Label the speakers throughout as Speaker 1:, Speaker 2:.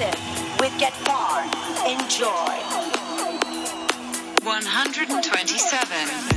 Speaker 1: are with Get Far. Enjoy.
Speaker 2: 127.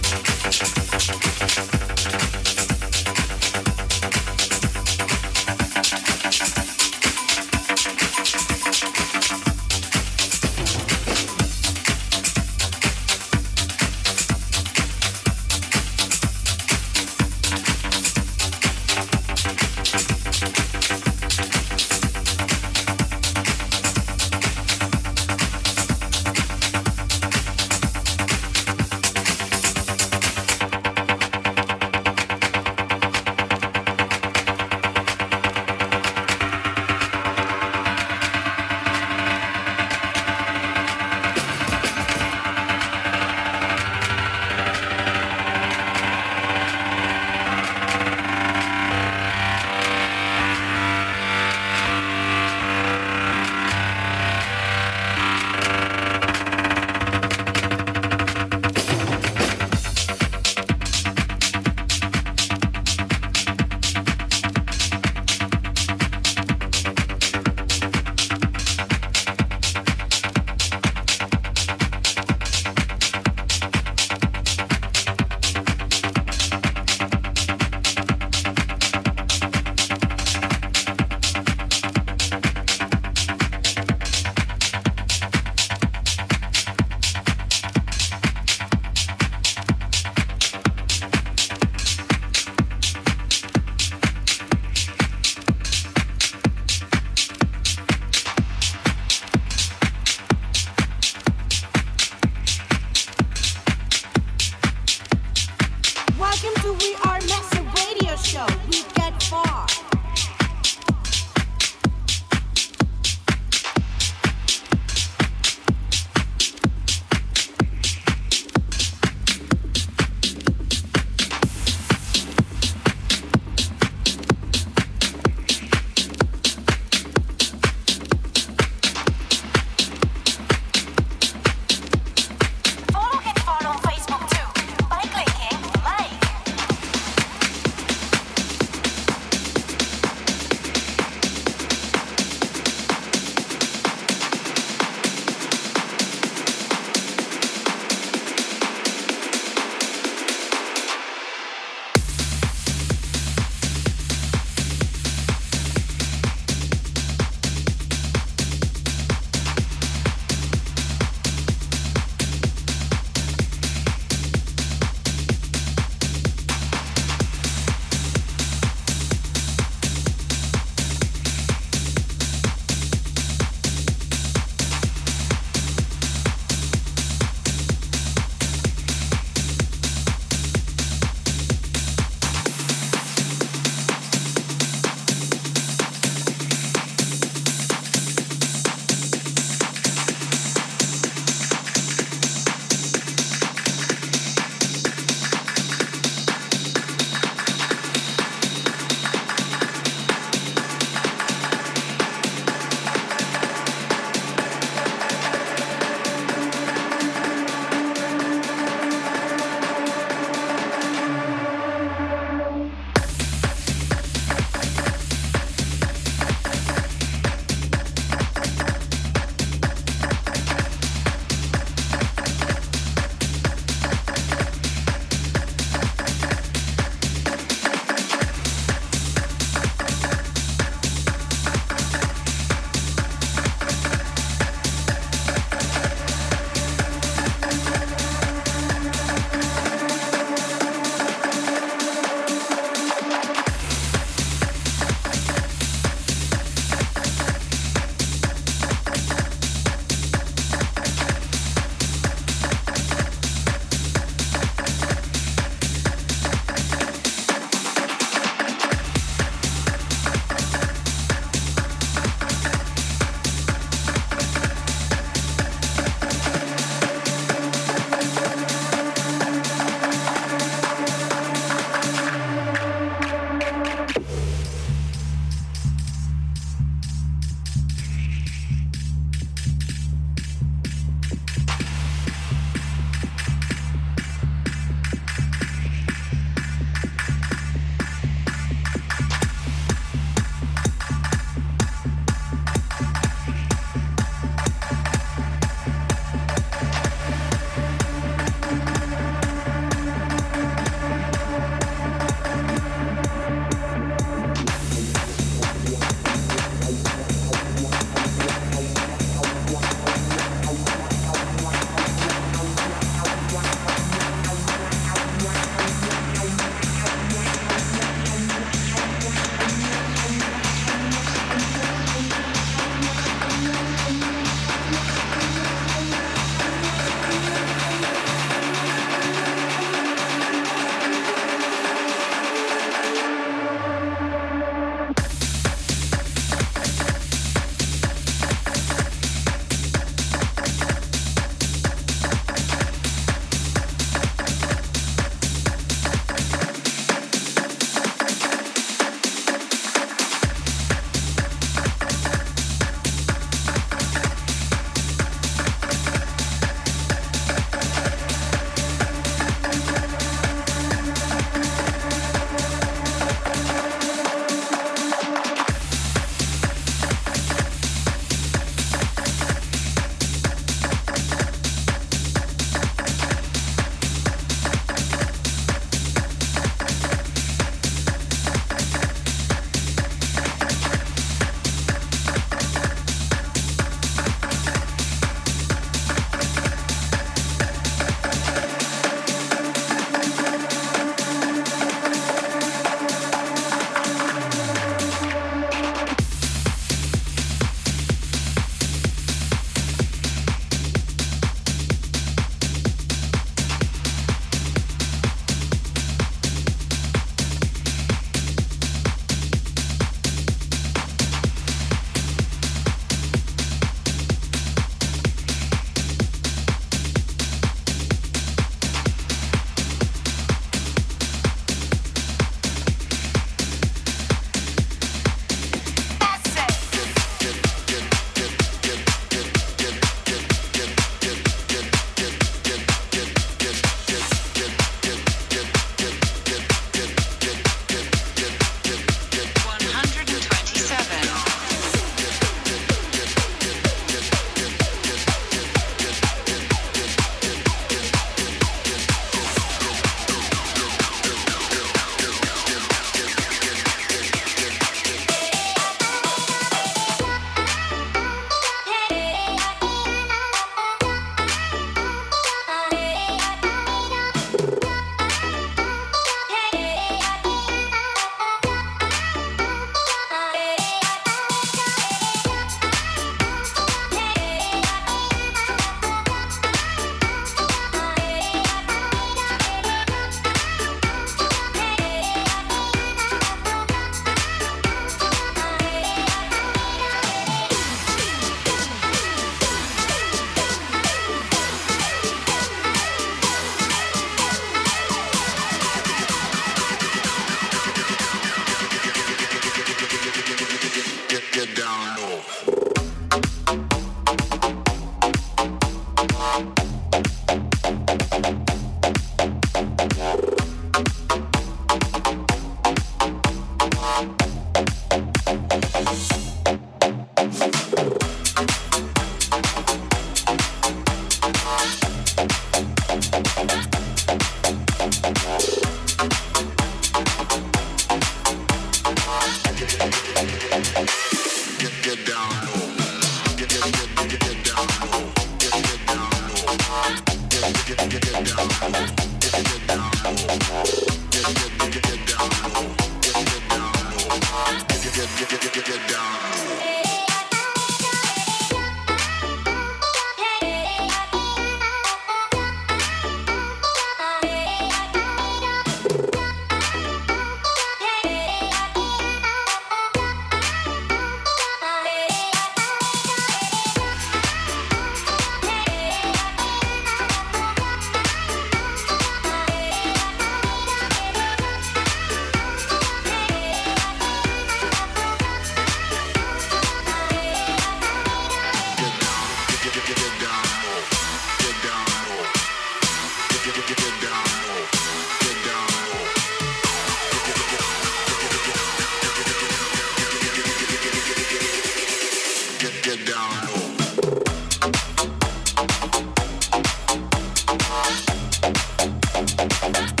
Speaker 3: Mama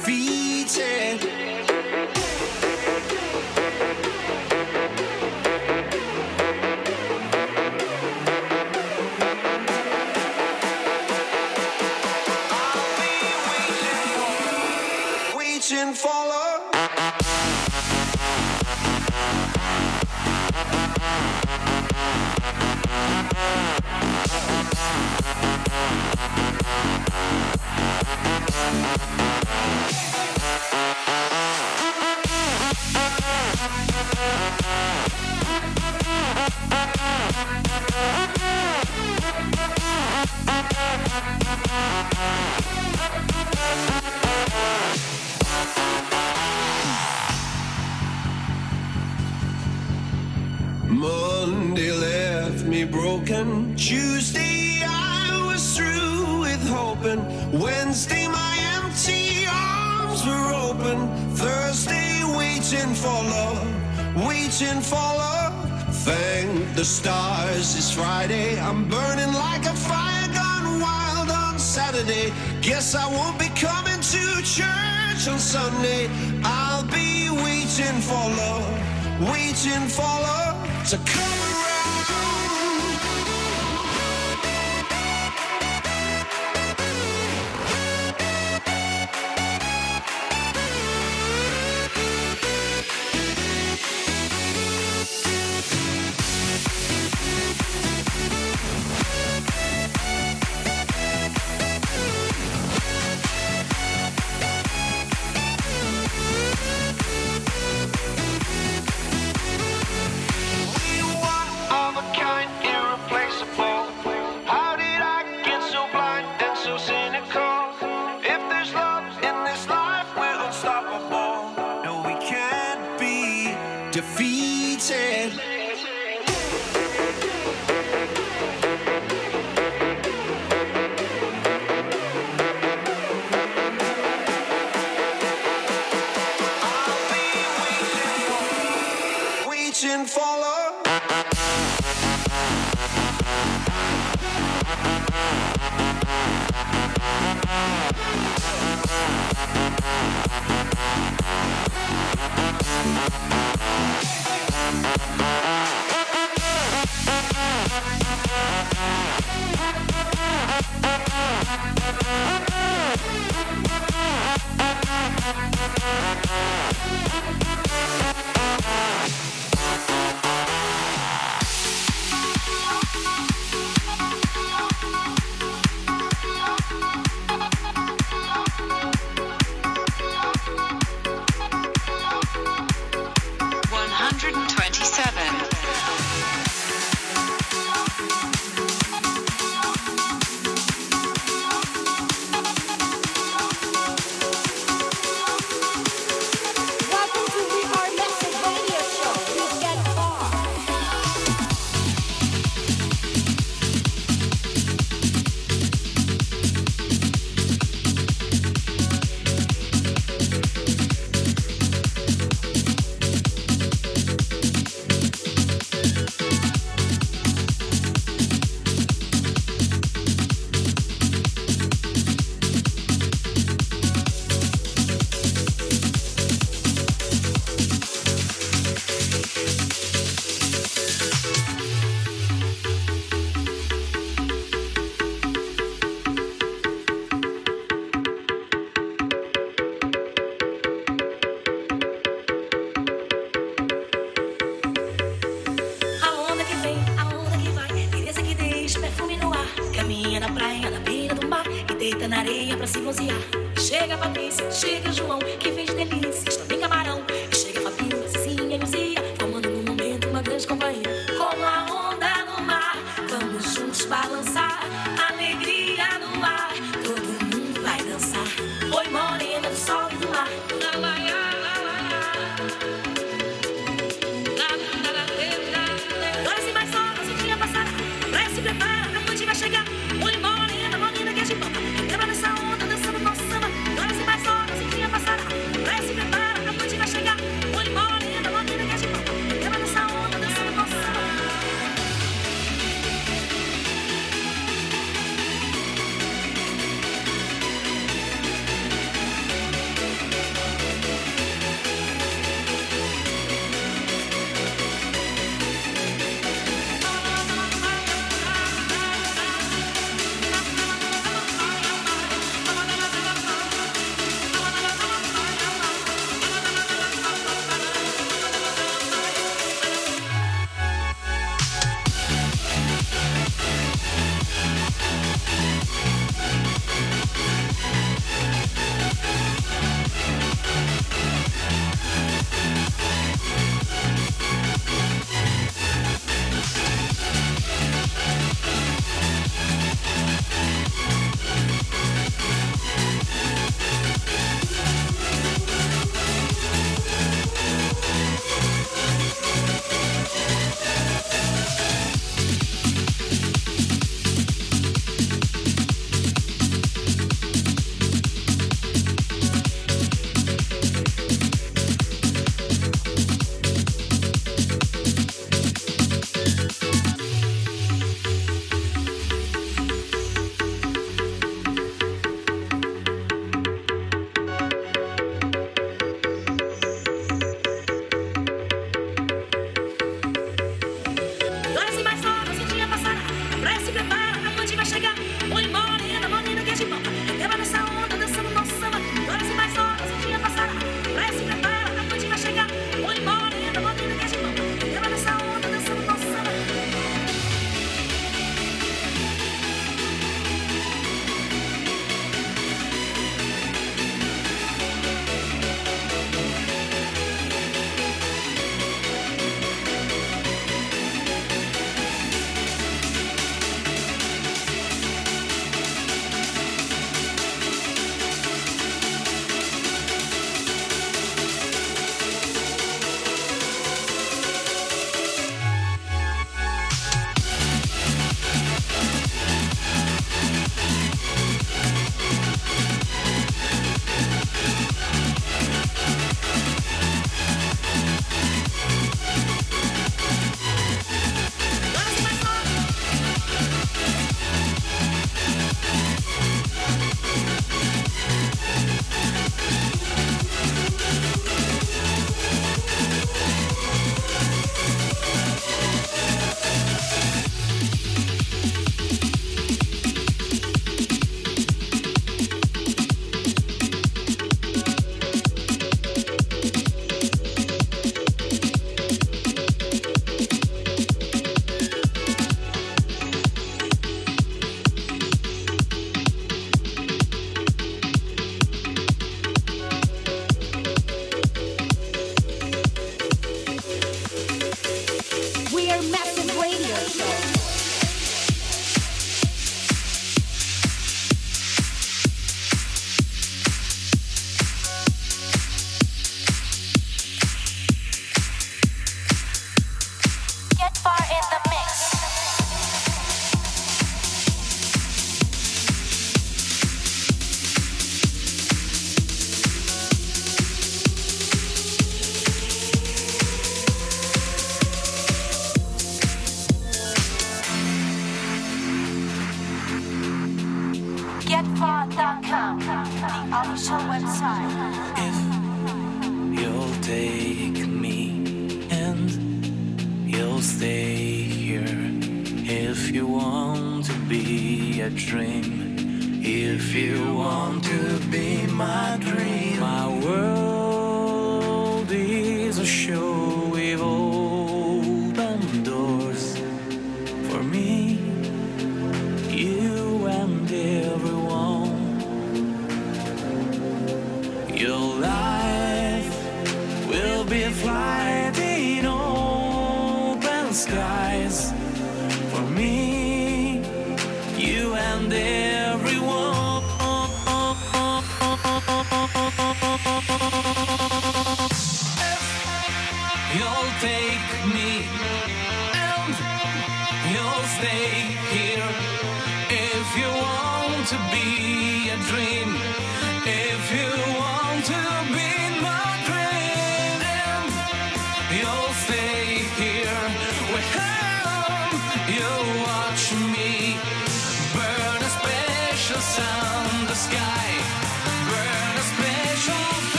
Speaker 3: the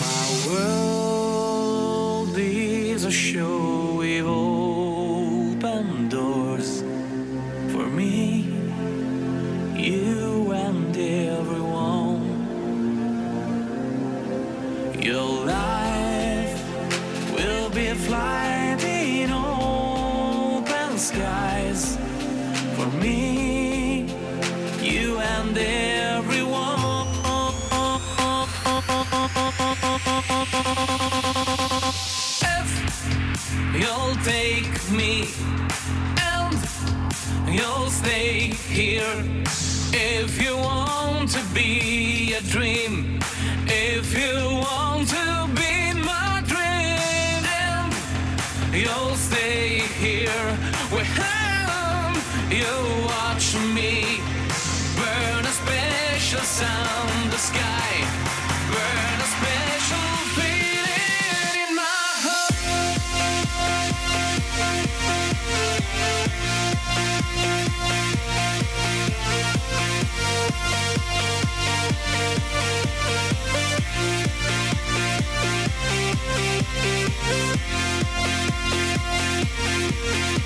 Speaker 4: My world is a show with open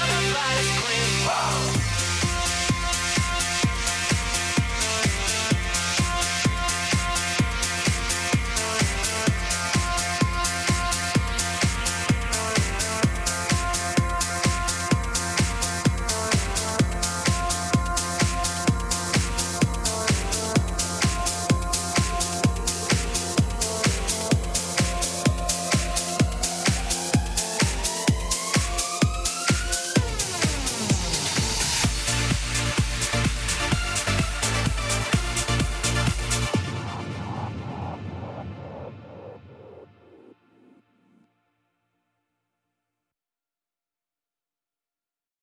Speaker 4: Everybody's scream, wow.